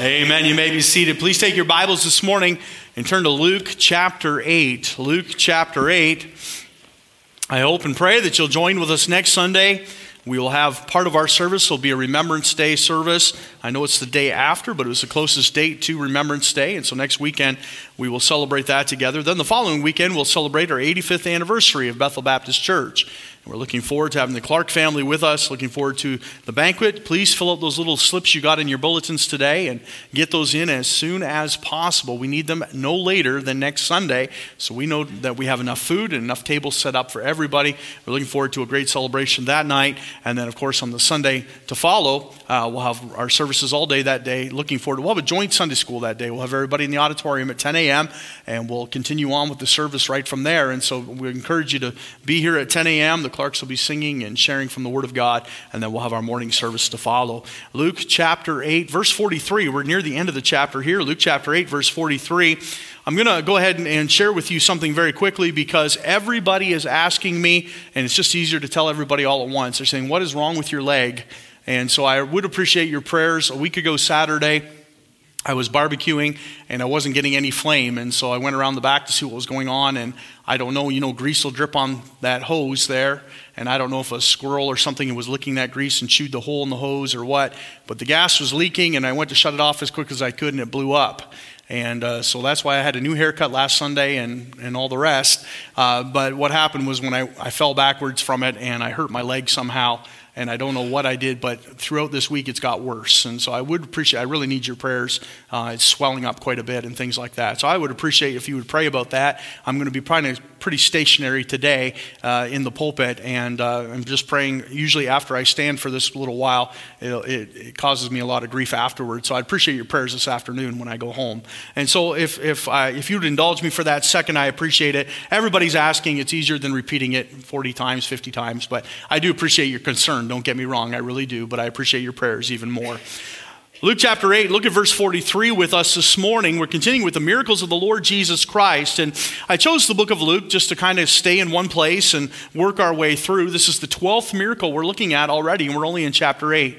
Amen. You may be seated. Please take your Bibles this morning and turn to Luke chapter 8. Luke chapter 8. I hope and pray that you'll join with us next Sunday. We will have part of our service will be a Remembrance Day service. I know it's the day after, but it was the closest date to Remembrance Day, and so next weekend we will celebrate that together. Then the following weekend we'll celebrate our 85th anniversary of Bethel Baptist Church. We're looking forward to having the Clark family with us, looking forward to the banquet. Please fill out those little slips you got in your bulletins today and get those in as soon as possible. We need them no later than next Sunday, so we know that we have enough food and enough tables set up for everybody. We're looking forward to a great celebration that night. And then, of course, on the Sunday to follow, uh, we'll have our services all day that day. Looking forward to, we'll have a joint Sunday school that day. We'll have everybody in the auditorium at 10 a.m., and we'll continue on with the service right from there. And so we encourage you to be here at 10 a.m. The Clarks will be singing and sharing from the Word of God, and then we'll have our morning service to follow. Luke chapter 8, verse 43. We're near the end of the chapter here. Luke chapter 8, verse 43. I'm going to go ahead and share with you something very quickly because everybody is asking me, and it's just easier to tell everybody all at once. They're saying, What is wrong with your leg? And so I would appreciate your prayers. A week ago, Saturday, I was barbecuing and I wasn't getting any flame. And so I went around the back to see what was going on. And I don't know, you know, grease will drip on that hose there. And I don't know if a squirrel or something was licking that grease and chewed the hole in the hose or what. But the gas was leaking and I went to shut it off as quick as I could and it blew up. And uh, so that's why I had a new haircut last Sunday and, and all the rest. Uh, but what happened was when I, I fell backwards from it and I hurt my leg somehow and I don't know what I did, but throughout this week it's got worse. And so I would appreciate, I really need your prayers. Uh, it's swelling up quite a bit and things like that. So I would appreciate if you would pray about that. I'm going to be probably pretty stationary today uh, in the pulpit, and uh, I'm just praying. Usually after I stand for this little while, it, it, it, causes me a lot of grief afterwards. So I appreciate your prayers this afternoon when I go home. And so if if I, if you'd indulge me for that second, I appreciate it. Everybody's asking. It's easier than repeating it 40 times, 50 times, but I do appreciate your concern. Don't get me wrong, I really do, but I appreciate your prayers even more. Luke chapter 8, look at verse 43 with us this morning. We're continuing with the miracles of the Lord Jesus Christ. And I chose the book of Luke just to kind of stay in one place and work our way through. This is the 12th miracle we're looking at already, and we're only in chapter 8.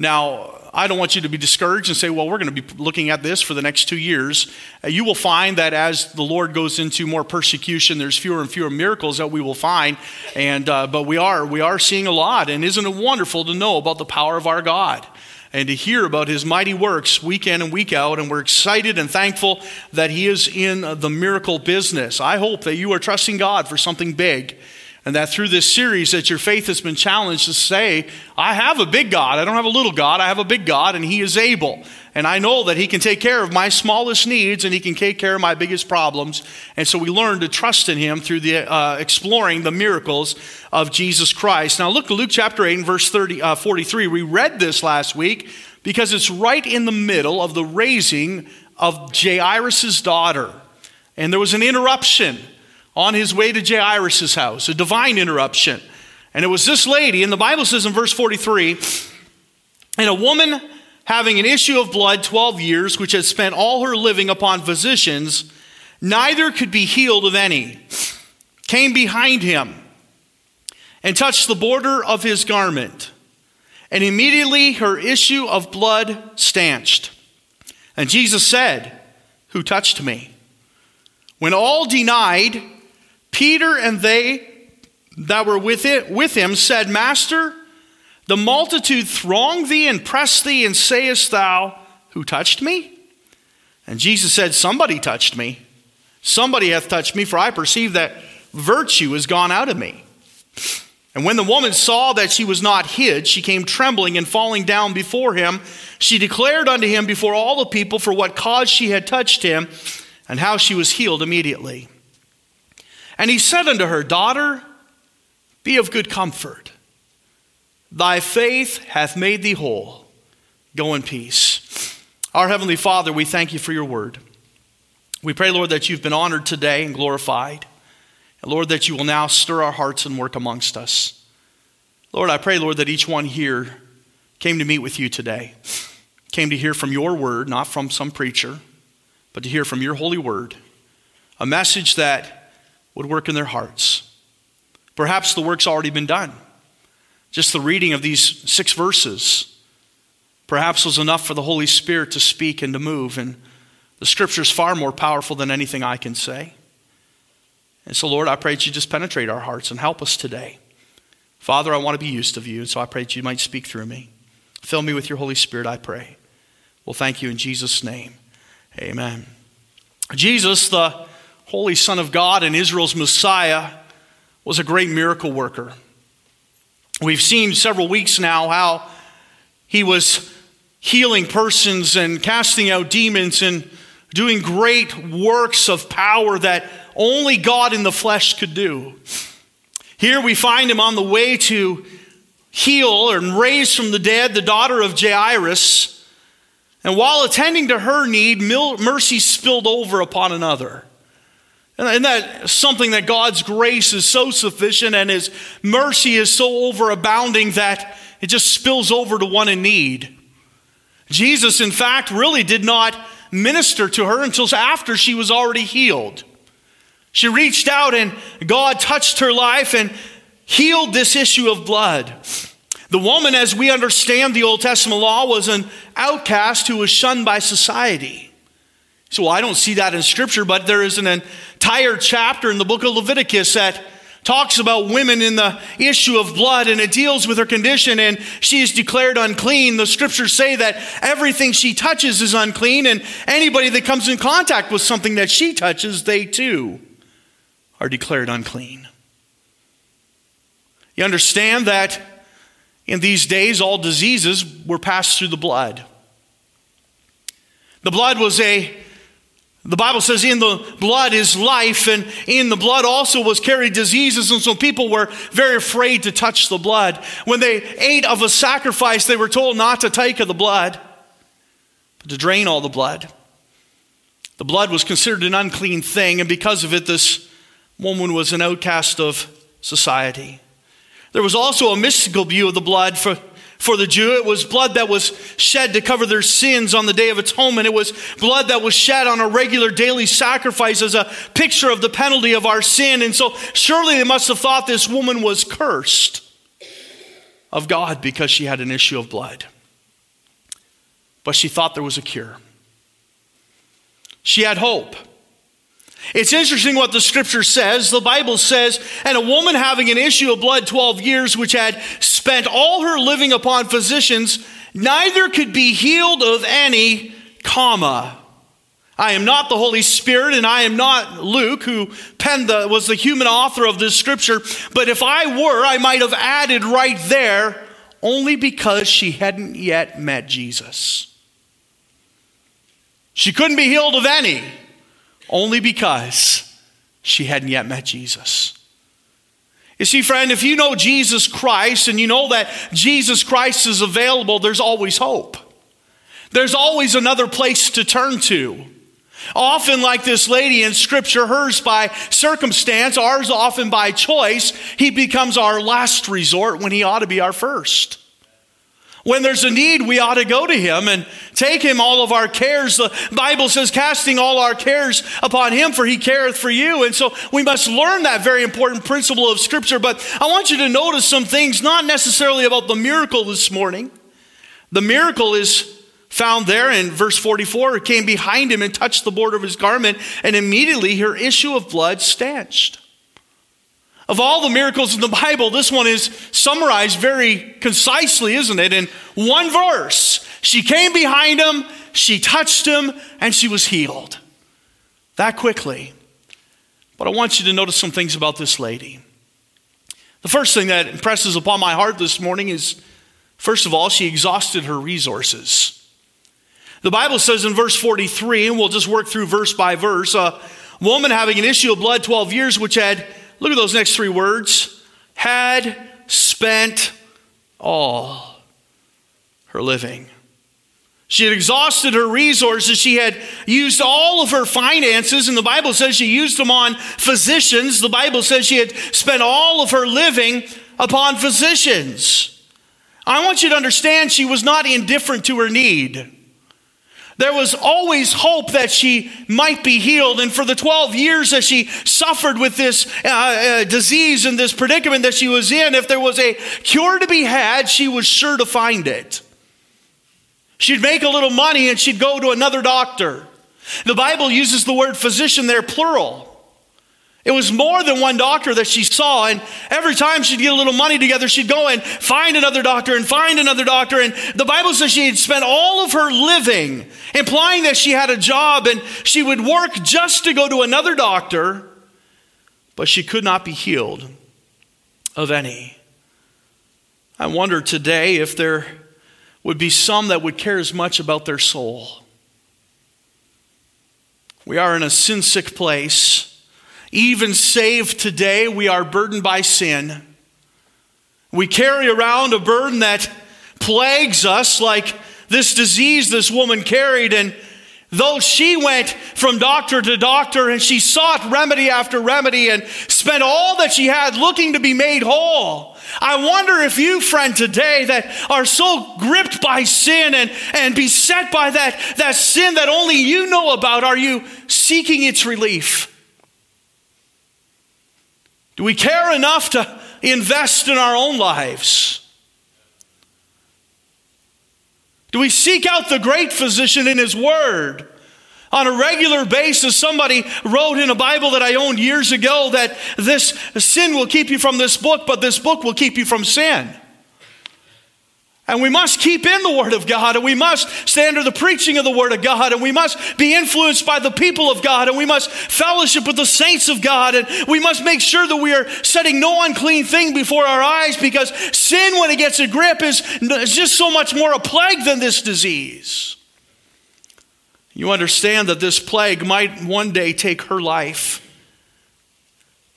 Now, I don't want you to be discouraged and say, well, we're going to be looking at this for the next two years. Uh, you will find that as the Lord goes into more persecution, there's fewer and fewer miracles that we will find. And, uh, but we are, we are seeing a lot. And isn't it wonderful to know about the power of our God? and to hear about his mighty works week in and week out. And we're excited and thankful that he is in the miracle business. I hope that you are trusting God for something big and that through this series that your faith has been challenged to say i have a big god. I don't have a little god. I have a big god and he is able. And i know that he can take care of my smallest needs and he can take care of my biggest problems. And so we learn to trust in him through the uh, exploring the miracles of jesus christ. Now look luke chapter 8 and verse 30, uh, 43 we read this last week because it's right in the middle of the raising of jairus' daughter. And there was an interruption on his way to Jairus' house, a divine interruption. And it was this lady, and the Bible says in verse 43 and a woman having an issue of blood 12 years, which had spent all her living upon physicians, neither could be healed of any, came behind him and touched the border of his garment. And immediately her issue of blood stanched. And Jesus said, Who touched me? When all denied, Peter and they that were with, it, with him said, Master, the multitude throng thee and press thee, and sayest thou, Who touched me? And Jesus said, Somebody touched me. Somebody hath touched me, for I perceive that virtue is gone out of me. And when the woman saw that she was not hid, she came trembling and falling down before him. She declared unto him before all the people for what cause she had touched him, and how she was healed immediately. And he said unto her, Daughter, be of good comfort. Thy faith hath made thee whole. Go in peace. Our Heavenly Father, we thank you for your word. We pray, Lord, that you've been honored today and glorified. And Lord, that you will now stir our hearts and work amongst us. Lord, I pray, Lord, that each one here came to meet with you today, came to hear from your word, not from some preacher, but to hear from your holy word. A message that would work in their hearts. Perhaps the work's already been done. Just the reading of these six verses. perhaps was enough for the Holy Spirit to speak and to move. And the scripture is far more powerful than anything I can say. And so, Lord, I pray that you just penetrate our hearts and help us today. Father, I want to be used of you, and so I pray that you might speak through me. Fill me with your Holy Spirit, I pray. Well, thank you in Jesus' name. Amen. Jesus, the Holy Son of God and Israel's Messiah, was a great miracle worker. We've seen several weeks now how he was healing persons and casting out demons and doing great works of power that only God in the flesh could do. Here we find him on the way to heal and raise from the dead the daughter of Jairus. And while attending to her need, mercy spilled over upon another. And that something that God's grace is so sufficient and his mercy is so overabounding that it just spills over to one in need. Jesus, in fact, really did not minister to her until after she was already healed. She reached out and God touched her life and healed this issue of blood. The woman, as we understand the Old Testament law, was an outcast who was shunned by society. So I don't see that in Scripture, but there is an entire chapter in the book of Leviticus that talks about women in the issue of blood and it deals with her condition and she is declared unclean. The scriptures say that everything she touches is unclean and anybody that comes in contact with something that she touches, they too are declared unclean. You understand that in these days all diseases were passed through the blood. The blood was a the Bible says, in the blood is life, and in the blood also was carried diseases, and so people were very afraid to touch the blood. When they ate of a sacrifice, they were told not to take of the blood, but to drain all the blood. The blood was considered an unclean thing, and because of it, this woman was an outcast of society. There was also a mystical view of the blood for for the Jew. It was blood that was shed to cover their sins on the Day of Atonement. It was blood that was shed on a regular daily sacrifice as a picture of the penalty of our sin. And so surely they must have thought this woman was cursed of God because she had an issue of blood. But she thought there was a cure. She had hope. It's interesting what the scripture says. The Bible says, and a woman having an issue of blood 12 years, which had spent all her living upon physicians, neither could be healed of any, comma. I am not the Holy Spirit, and I am not Luke, who penned the, was the human author of this scripture. But if I were, I might have added right there, only because she hadn't yet met Jesus. She couldn't be healed of any only because she hadn't yet met Jesus. You see, friend, if you know Jesus Christ and you know that Jesus Christ is available, there's always hope. There's always another place to turn to. Often, like this lady in Scripture, hers by circumstance, ours often by choice, he becomes our last resort when he ought to be our first. When there's a need, we ought to go to him and take him all of our cares. The Bible says, casting all our cares upon him, for he careth for you. And so we must learn that very important principle of Scripture. But I want you to notice some things, not necessarily about the miracle this morning. The miracle is found there in verse 44. It came behind him and touched the border of his garment, and immediately her issue of blood stanched. Of all the miracles in the Bible, this one is summarized very concisely, isn't it? In one verse. She came behind him, she touched him, and she was healed. That quickly. But I want you to notice some things about this lady. The first thing that impresses upon my heart this morning is first of all, she exhausted her resources. The Bible says in verse 43, and we'll just work through verse by verse, a woman having an issue of blood 12 years, which had Look at those next three words had spent all her living. She had exhausted her resources. She had used all of her finances, and the Bible says she used them on physicians. The Bible says she had spent all of her living upon physicians. I want you to understand she was not indifferent to her need. There was always hope that she might be healed. And for the 12 years that she suffered with this uh, uh, disease and this predicament that she was in, if there was a cure to be had, she was sure to find it. She'd make a little money and she'd go to another doctor. The Bible uses the word physician there, plural. It was more than one doctor that she saw, and every time she'd get a little money together, she'd go and find another doctor and find another doctor. And the Bible says she had spent all of her living, implying that she had a job and she would work just to go to another doctor, but she could not be healed of any. I wonder today if there would be some that would care as much about their soul. We are in a sin sick place. Even saved today, we are burdened by sin. We carry around a burden that plagues us, like this disease this woman carried. And though she went from doctor to doctor and she sought remedy after remedy and spent all that she had looking to be made whole, I wonder if you, friend, today that are so gripped by sin and, and beset by that, that sin that only you know about, are you seeking its relief? Do we care enough to invest in our own lives? Do we seek out the great physician in his word? On a regular basis, somebody wrote in a Bible that I owned years ago that this sin will keep you from this book, but this book will keep you from sin. And we must keep in the Word of God, and we must stay under the preaching of the Word of God, and we must be influenced by the people of God, and we must fellowship with the saints of God, and we must make sure that we are setting no unclean thing before our eyes because sin, when it gets a grip, is, is just so much more a plague than this disease. You understand that this plague might one day take her life,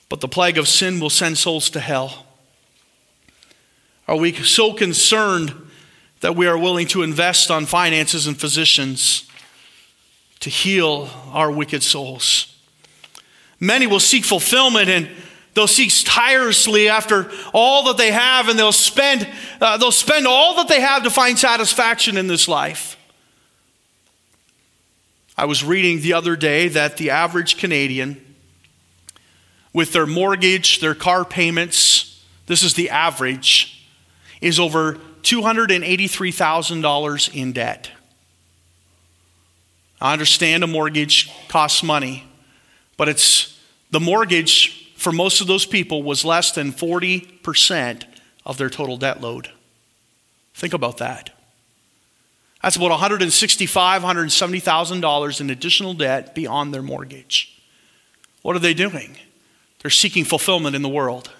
but the plague of sin will send souls to hell. Are we so concerned that we are willing to invest on finances and physicians to heal our wicked souls. Many will seek fulfillment and they'll seek tirelessly after all that they have and they'll spend, uh, they'll spend all that they have to find satisfaction in this life. I was reading the other day that the average Canadian, with their mortgage, their car payments, this is the average, is over $283,000 in debt. I understand a mortgage costs money, but it's the mortgage for most of those people was less than 40% of their total debt load. Think about that. That's about $165,000, $170,000 in additional debt beyond their mortgage. What are they doing? They're seeking fulfillment in the world.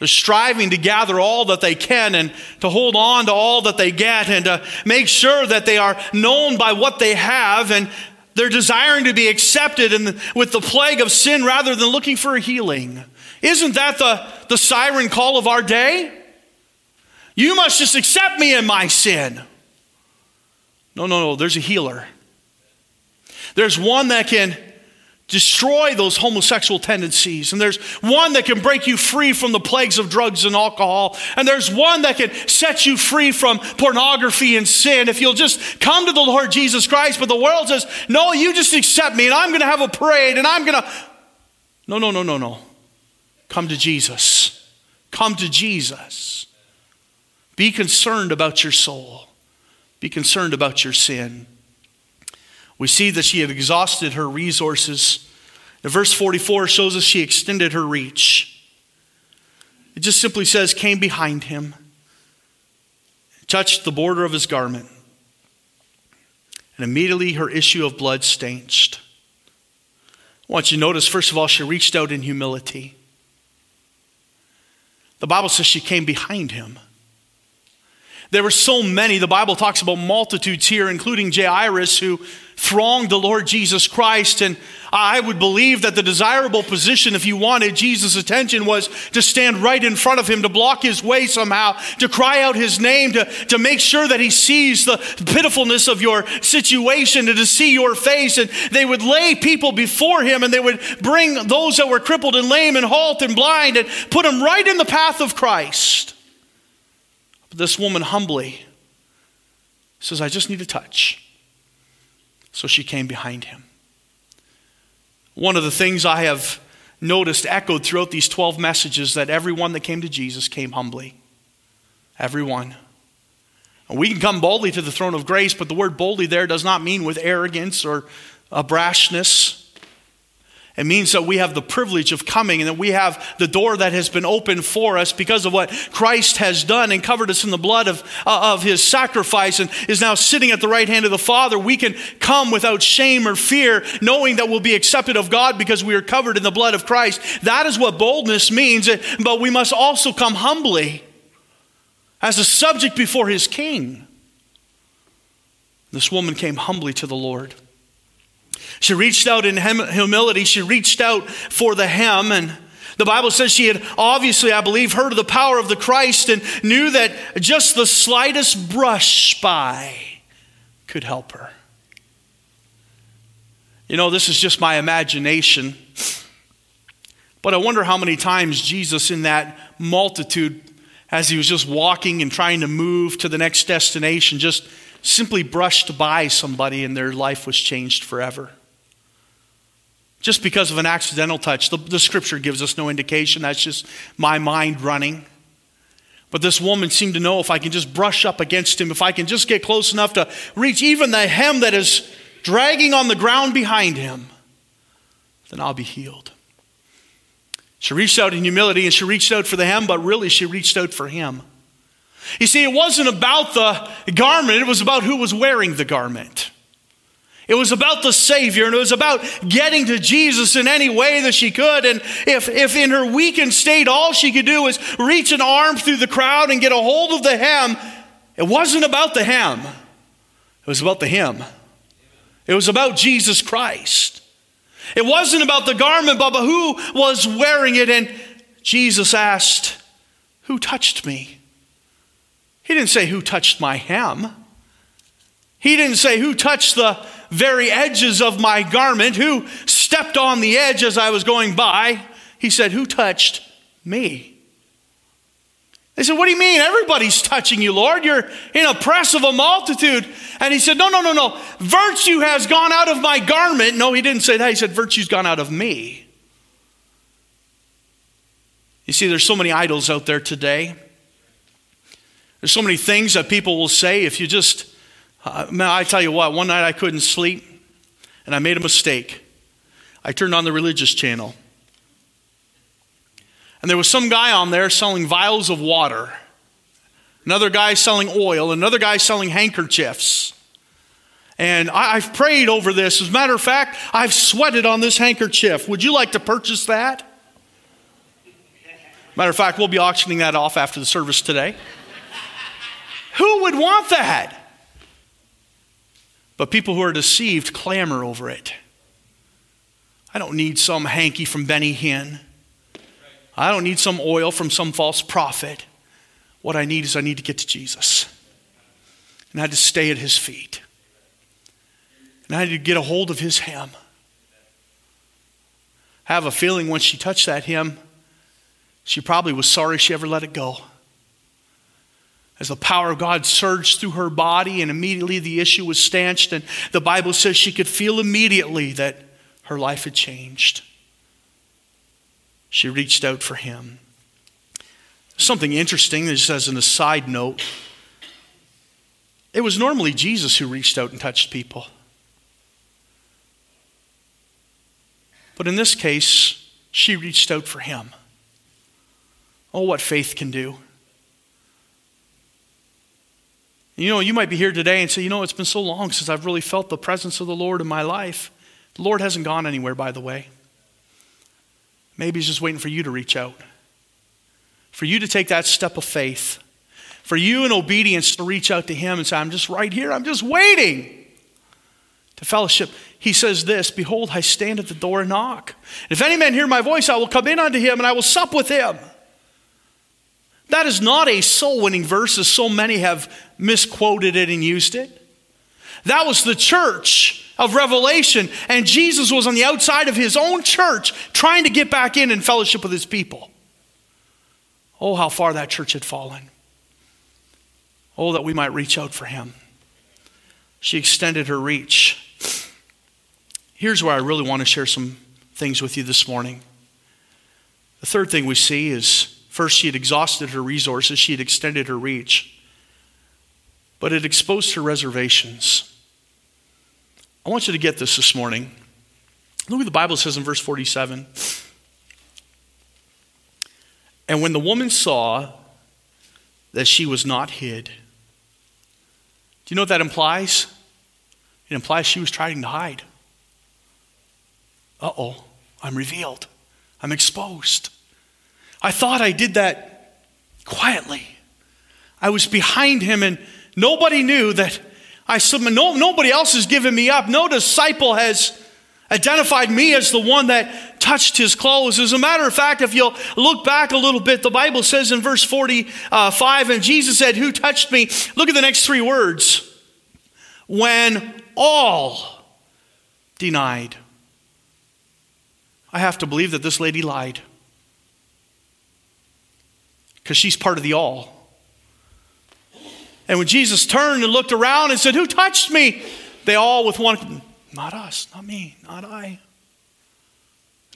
They're striving to gather all that they can and to hold on to all that they get and to make sure that they are known by what they have and they're desiring to be accepted in the, with the plague of sin rather than looking for a healing. Isn't that the, the siren call of our day? You must just accept me in my sin. No, no, no, there's a healer. There's one that can destroy those homosexual tendencies. And there's one that can break you free from the plagues of drugs and alcohol. And there's one that can set you free from pornography and sin if you'll just come to the Lord Jesus Christ. But the world says, no, you just accept me and I'm going to have a parade and I'm going to. No, no, no, no, no. Come to Jesus. Come to Jesus. Be concerned about your soul. Be concerned about your sin. We see that she had exhausted her resources. The verse 44 shows us she extended her reach. It just simply says, came behind him, touched the border of his garment, and immediately her issue of blood stanched. I want you to notice, first of all, she reached out in humility. The Bible says she came behind him. There were so many. The Bible talks about multitudes here, including Jairus, who thronged the Lord Jesus Christ. And I would believe that the desirable position, if you wanted Jesus' attention, was to stand right in front of him, to block his way somehow, to cry out his name, to, to make sure that he sees the pitifulness of your situation, and to see your face. And they would lay people before him, and they would bring those that were crippled and lame and halt and blind and put them right in the path of Christ. But this woman humbly says, I just need a touch. So she came behind him. One of the things I have noticed echoed throughout these 12 messages that everyone that came to Jesus came humbly. Everyone. We can come boldly to the throne of grace, but the word boldly there does not mean with arrogance or a brashness. It means that we have the privilege of coming and that we have the door that has been opened for us because of what Christ has done and covered us in the blood of, uh, of his sacrifice and is now sitting at the right hand of the Father. We can come without shame or fear, knowing that we'll be accepted of God because we are covered in the blood of Christ. That is what boldness means, but we must also come humbly as a subject before his king. This woman came humbly to the Lord. She reached out in humility. She reached out for the hem. And the Bible says she had obviously, I believe, heard of the power of the Christ and knew that just the slightest brush by could help her. You know, this is just my imagination. But I wonder how many times Jesus, in that multitude, as he was just walking and trying to move to the next destination, just simply brushed by somebody and their life was changed forever. Just because of an accidental touch. The, the, scripture gives us no indication. That's just my mind running. But this woman seemed to know if I can just brush up against him, if I can just get close enough to reach even the hem that is dragging on the ground behind him, then I'll be healed. She reached out in humility and she reached out for the hem, but really she reached out for him. You see, it wasn't about the garment, it was about who was wearing the garment. It was about the Savior, and it was about getting to Jesus in any way that she could. And if, if in her weakened state all she could do was reach an arm through the crowd and get a hold of the hem, it wasn't about the hem, it was about the him. It was about Jesus Christ. It wasn't about the garment, but who was wearing it. And Jesus asked, Who touched me? He didn't say, Who touched my hem? He didn't say, Who touched the very edges of my garment? Who stepped on the edge as I was going by? He said, Who touched me? They said, What do you mean? Everybody's touching you, Lord. You're in a press of a multitude. And he said, No, no, no, no. Virtue has gone out of my garment. No, he didn't say that. He said, Virtue's gone out of me. You see, there's so many idols out there today. There's so many things that people will say if you just, uh, man, I tell you what, one night I couldn't sleep and I made a mistake. I turned on the religious channel. And there was some guy on there selling vials of water, another guy selling oil, another guy selling handkerchiefs. And I, have prayed over this. As a matter of fact, I've sweated on this handkerchief. Would you like to purchase that? Matter of fact, we'll be auctioning that off after the service today. Who would want that? But people who are deceived clamor over it. I don't need some hanky from Benny Hinn. I don't need some oil from some false prophet. What I need is I need to get to Jesus. And I had to stay at his feet. And I had to get a hold of his hem. I have a feeling when she touched that hem, she probably was sorry she ever let it go. As the power of God surged through her body, and immediately the issue was stanched, and the Bible says she could feel immediately that her life had changed. She reached out for him. Something interesting, just as an aside note, it was normally Jesus who reached out and touched people. But in this case, she reached out for him. Oh, what faith can do. You know, you might be here today and say, you know, it's been so long since I've really felt the presence of the Lord in my life. The Lord hasn't gone anywhere, by the way. Maybe He's just waiting for you to reach out, for you to take that step of faith, for you in obedience to reach out to Him and say, I'm just right here, I'm just waiting to fellowship. He says this Behold, I stand at the door and knock. If any man hear my voice, I will come in unto him and I will sup with him. That is not a soul winning verse, as so many have misquoted it and used it. That was the church of Revelation, and Jesus was on the outside of his own church trying to get back in and fellowship with his people. Oh, how far that church had fallen. Oh, that we might reach out for him. She extended her reach. Here's where I really want to share some things with you this morning. The third thing we see is first, she had exhausted her resources, she had extended her reach. but it exposed her reservations. I want you to get this this morning. Look what the Bible says in verse 47. And when the woman saw that she was not hid, do you know what that implies? It implies she was trying to hide. Uh oh, I'm revealed. I'm exposed. I thought I did that quietly. I was behind him, and nobody knew that I submit. No, nobody else has given me up. No disciple has identified me as the one that touched his clothes. As a matter of fact, if you'll look back a little bit, the Bible says in verse 45, and Jesus said, Who touched me? Look at the next three words. When all denied. I have to believe that this lady lied because she's part of the all. And when Jesus turned and looked around and said, Who touched me? They all, with one, not us, not me, not I.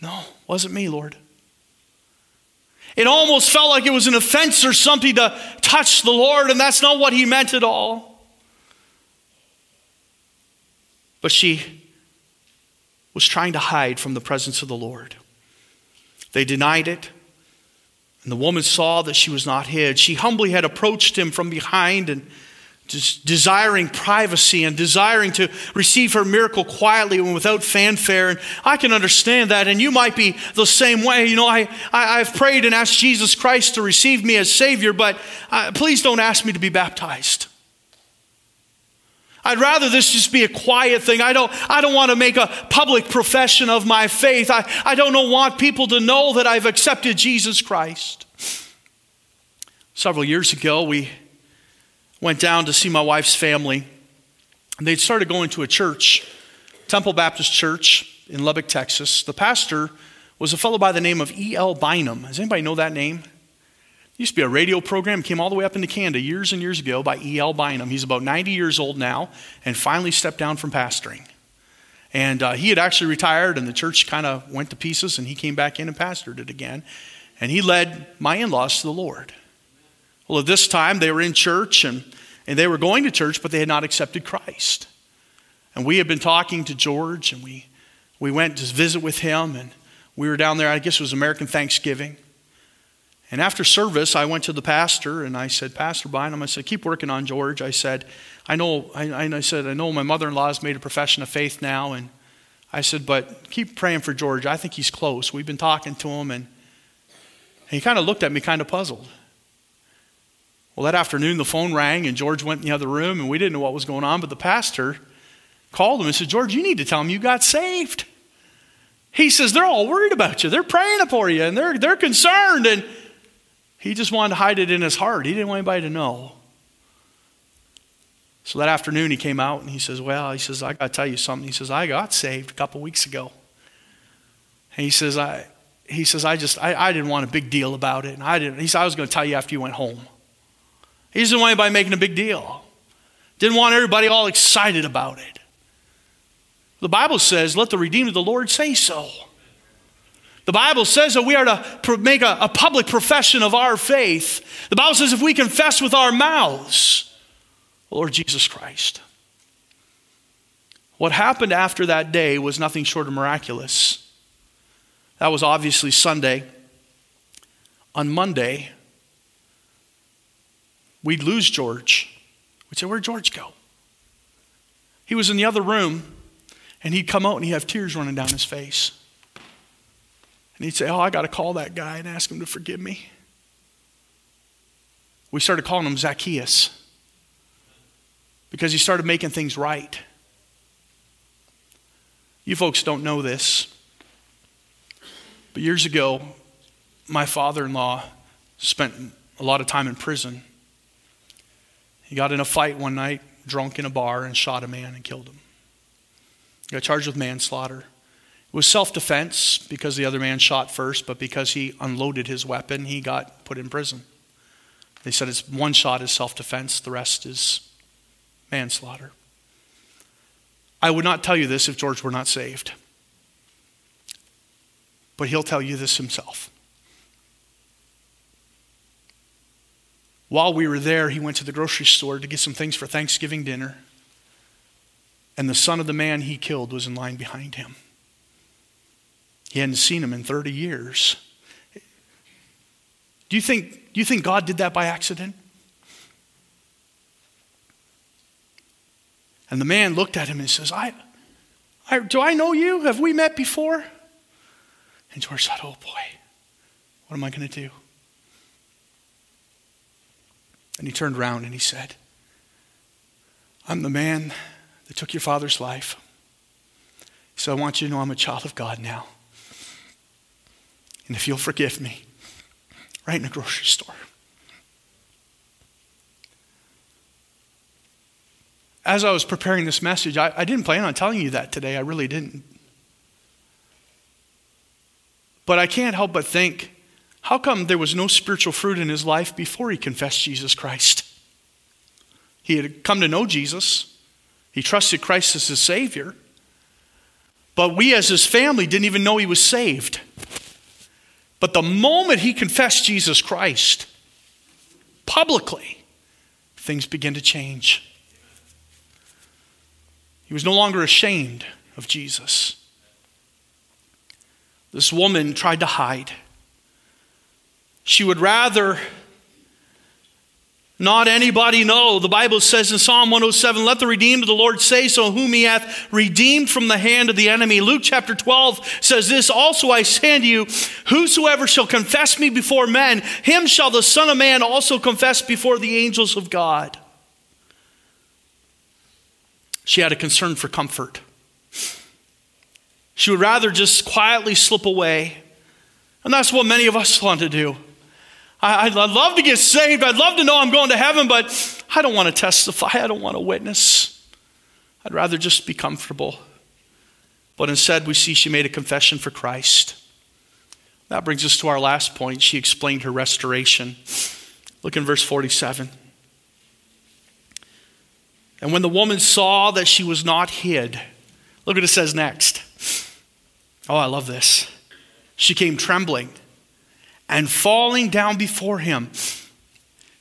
No, wasn't me, Lord. It almost felt like it was an offense or something to touch the Lord, and that's not what he meant at all. But she was trying to hide from the presence of the Lord. They denied it. And the woman saw that she was not hid. She humbly had approached him from behind and just desiring privacy and desiring to receive her miracle quietly and without fanfare. And I can understand that. And you might be the same way. You know, I, I, have prayed and asked Jesus Christ to receive me as Savior, but uh, please don't ask me to be baptized. I'd rather this just be a quiet thing. I don't, I don't want to make a public profession of my faith. I, I don't want people to know that I've accepted Jesus Christ. Several years ago, we went down to see my wife's family. And they'd started going to a church, Temple Baptist Church in Lubbock, Texas. The pastor was a fellow by the name of E.L. Bynum. Does anybody know that name? Used to be a radio program, came all the way up into Canada years and years ago by E.L. Bynum. He's about 90 years old now and finally stepped down from pastoring. And uh, he had actually retired, and the church kind of went to pieces, and he came back in and pastored it again. And he led my in laws to the Lord. Well, at this time, they were in church and, and they were going to church, but they had not accepted Christ. And we had been talking to George, and we, we went to visit with him, and we were down there, I guess it was American Thanksgiving. And after service, I went to the pastor and I said, Pastor Bynum, I said, keep working on George. I said, I know, I, I said, I know my mother-in-law has made a profession of faith now. And I said, but keep praying for George. I think he's close. We've been talking to him. And, and he kind of looked at me kind of puzzled. Well, that afternoon, the phone rang and George went in the other room and we didn't know what was going on. But the pastor called him and said, George, you need to tell him you got saved. He says, they're all worried about you. They're praying for you and they're, they're concerned. And he just wanted to hide it in his heart. He didn't want anybody to know. So that afternoon he came out and he says, Well, he says, I got to tell you something. He says, I got saved a couple weeks ago. And he says, I, he says, I just, I, I didn't want a big deal about it. And I didn't, he said, I was going to tell you after you went home. He didn't want anybody making a big deal. Didn't want everybody all excited about it. The Bible says, let the redeemed of the Lord say so. The Bible says that we are to make a, a, public profession of our faith. The Bible says if we confess with our mouths, Lord Jesus Christ. What happened after that day was nothing short of miraculous. That was obviously Sunday. On Monday, we'd lose George. We'd say, Where'd George go? He was in the other room, and he'd come out and he'd have tears running down his face. And he'd say, Oh, I got to call that guy and ask him to forgive me. We started calling him Zacchaeus because he started making things right. You folks don't know this, but years ago, my father in law spent a lot of time in prison. He got in a fight one night, drunk in a bar, and shot a man and killed him. He got charged with manslaughter. Was self defense because the other man shot first, but because he unloaded his weapon, he got put in prison. They said it's one shot is self defense, the rest is manslaughter. I would not tell you this if George were not saved. But he'll tell you this himself. while we were there, he went to the grocery store to get some things for Thanksgiving dinner. And the son of the man he killed was in line behind him. He hadn't seen him in 30 years. Do you think, do you think God did that by accident? And the man looked at him and says, I, I, Do I know you? Have we met before? And George thought, Oh boy, what am I going to do? And he turned around and he said, I'm the man that took your father's life. So I want you to know I'm a child of God now. And if you'll forgive me, right in a grocery store. As I was preparing this message, I, I didn't plan on telling you that today. I really didn't. But I can't help but think how come there was no spiritual fruit in his life before he confessed Jesus Christ? He had come to know Jesus, he trusted Christ as his Savior, but we as his family didn't even know he was saved. But the moment he confessed Jesus Christ publicly, things began to change. He was no longer ashamed of Jesus. This woman tried to hide. She would rather not anybody know. The Bible says in Psalm 107, Let the redeemed of the Lord say so, whom he hath redeemed from the hand of the enemy. Luke chapter 12 says this Also I say unto you, Whosoever shall confess me before men, him shall the Son of Man also confess before the angels of God. She had a concern for comfort. She would rather just quietly slip away. And that's what many of us want to do. I, would love to get saved. I'd love to know I'm going to heaven, but I don't want to testify. I don't want to witness. I'd rather just be comfortable. But instead, we see she made a confession for Christ. That brings us to our last point. She explained her restoration. Look in verse 47. And when the woman saw that she was not hid, look what it says next. Oh, I love this. She came trembling and falling down before him,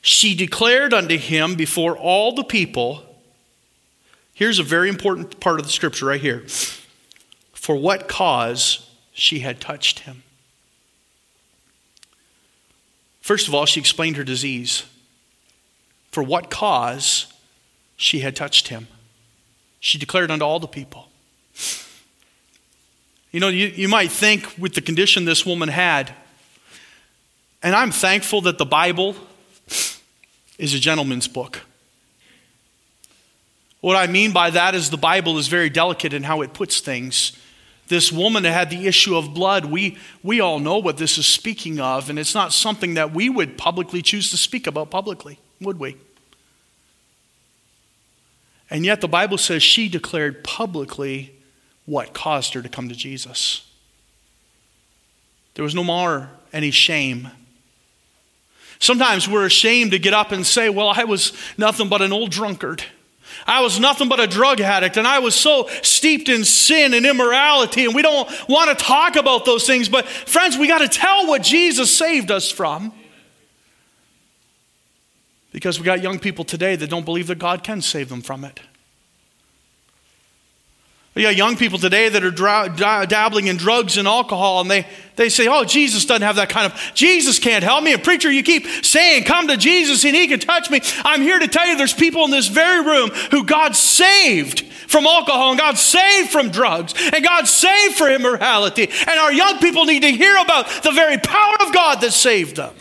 she declared unto him before all the people. Here's a very important part of the scripture right here. For what cause she had touched him. First of all, she explained her disease. For what cause she had touched him. She declared unto all the people. You know, you, you might think with the condition this woman had, and I'm thankful that the Bible is a gentleman's book. What I mean by that is the Bible is very delicate in how it puts things. This woman had the issue of blood. We, we all know what this is speaking of, and it's not something that we would publicly choose to speak about publicly, would we? And yet the Bible says she declared publicly what caused her to come to Jesus. There was no more any shame. Sometimes we're ashamed to get up and say, Well, I was nothing but an old drunkard. I was nothing but a drug addict, and I was so steeped in sin and immorality, and we don't want to talk about those things. But, friends, we got to tell what Jesus saved us from. Because we got young people today that don't believe that God can save them from it. We got young people today that are dabbling in drugs and alcohol, and they, they say, Oh, Jesus doesn't have that kind of, Jesus can't help me. And preacher, you keep saying, Come to Jesus and he can touch me. I'm here to tell you there's people in this very room who God saved from alcohol, and God saved from drugs, and God saved for immorality. And our young people need to hear about the very power of God that saved them.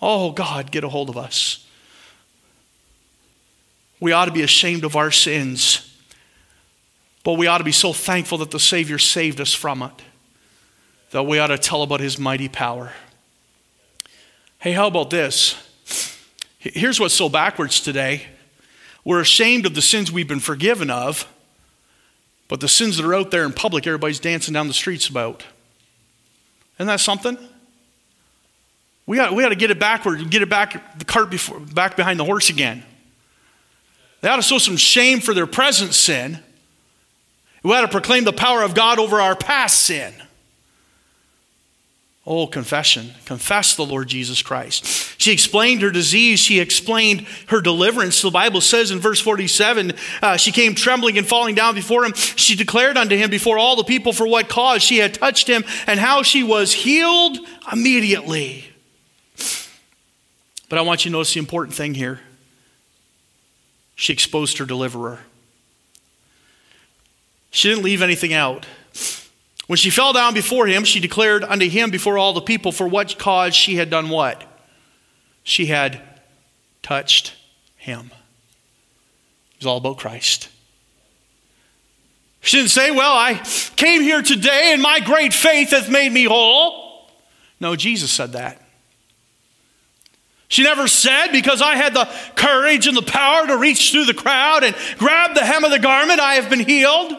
Oh, God, get a hold of us. We ought to be ashamed of our sins but we ought to be so thankful that the Savior saved us from it that we ought to tell about his mighty power. Hey, how about this? Here's what's so backwards today we're ashamed of the sins we've been forgiven of, but the sins that are out there in public, everybody's dancing down the streets about. Isn't that something? We got, we got to get it backward and get it back, the cart before, back behind the horse again. They ought to show some shame for their present sin we ought to proclaim the power of God over our past sin. Oh, confession. Confess the Lord Jesus Christ. She explained her disease. She explained her deliverance. The Bible says in verse 47 uh, she came trembling and falling down before him. She declared unto him before all the people for what cause she had touched him and how she was healed immediately. But I want you to notice the important thing here. She exposed her deliverer. She didn't leave anything out. When she fell down before him, she declared unto him before all the people for what cause she had done what? She had touched him. It was all about Christ. She didn't say, Well, I came here today and my great faith hath made me whole. No, Jesus said that. She never said, Because I had the courage and the power to reach through the crowd and grab the hem of the garment, I have been healed.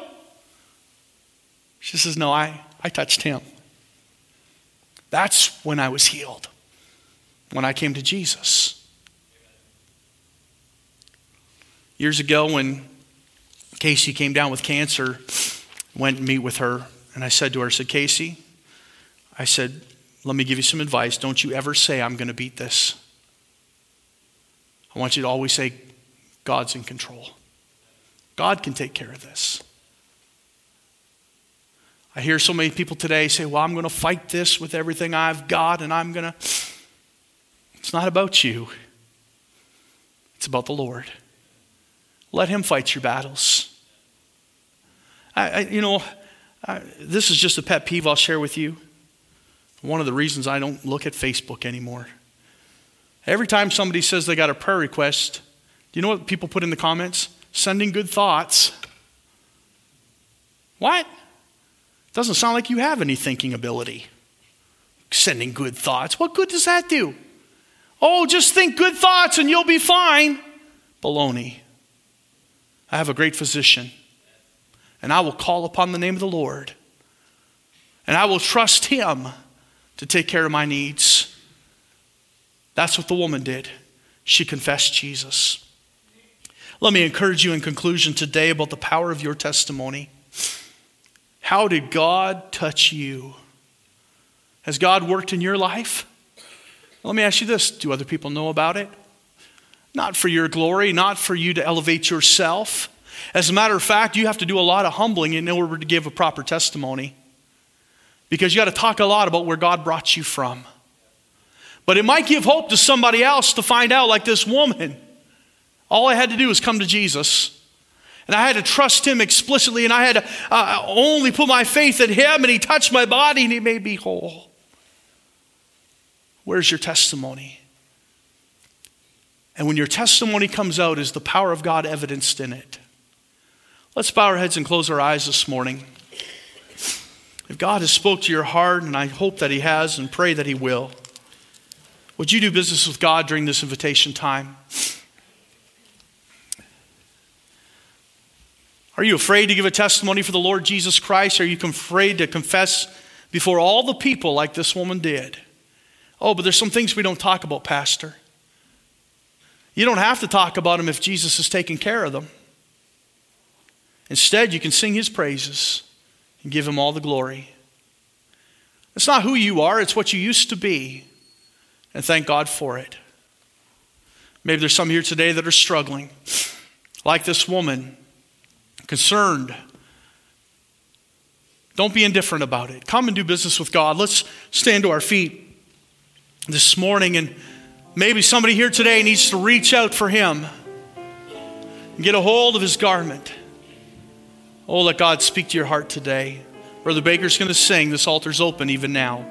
She says, No, I, I touched him. That's when I was healed, when I came to Jesus. Years ago, when Casey came down with cancer, went and meet with her, and I said to her, I said, Casey, I said, let me give you some advice. Don't you ever say, I'm going to beat this. I want you to always say, God's in control. God can take care of this. I hear so many people today say, Well, I'm going to fight this with everything I've got, and I'm going to. It's not about you, it's about the Lord. Let Him fight your battles. I, I you know, I, this is just a pet peeve I'll share with you. One of the reasons I don't look at Facebook anymore. Every time somebody says they got a prayer request, do you know what people put in the comments? Sending good thoughts. What? Doesn't sound like you have any thinking ability. Sending good thoughts. What good does that do? Oh, just think good thoughts and you'll be fine. Baloney. I have a great physician, and I will call upon the name of the Lord, and I will trust him to take care of my needs. That's what the woman did. She confessed Jesus. Let me encourage you in conclusion today about the power of your testimony. How did God touch you? Has God worked in your life? Let me ask you this do other people know about it? Not for your glory, not for you to elevate yourself. As a matter of fact, you have to do a lot of humbling in order to give a proper testimony because you got to talk a lot about where God brought you from. But it might give hope to somebody else to find out, like this woman. All I had to do was come to Jesus. And I had to trust him explicitly, and I had to uh, only put my faith in him, and he touched my body and he made me whole. Where's your testimony? And when your testimony comes out, is the power of God evidenced in it? Let's bow our heads and close our eyes this morning. If God has spoke to your heart, and I hope that he has and pray that he will, would you do business with God during this invitation time? Are you afraid to give a testimony for the Lord Jesus Christ? Are you afraid to confess before all the people like this woman did? Oh, but there's some things we don't talk about, Pastor. You don't have to talk about them if Jesus is taking care of them. Instead, you can sing his praises and give him all the glory. It's not who you are, it's what you used to be. And thank God for it. Maybe there's some here today that are struggling, like this woman concerned. Don't be indifferent about it. Come and do business with God. Let's stand to our feet this morning, and maybe somebody here today needs to reach out for Him and get a hold of His garment. Oh, let God speak to your heart today. Brother Baker's going to sing. This altar's open even now.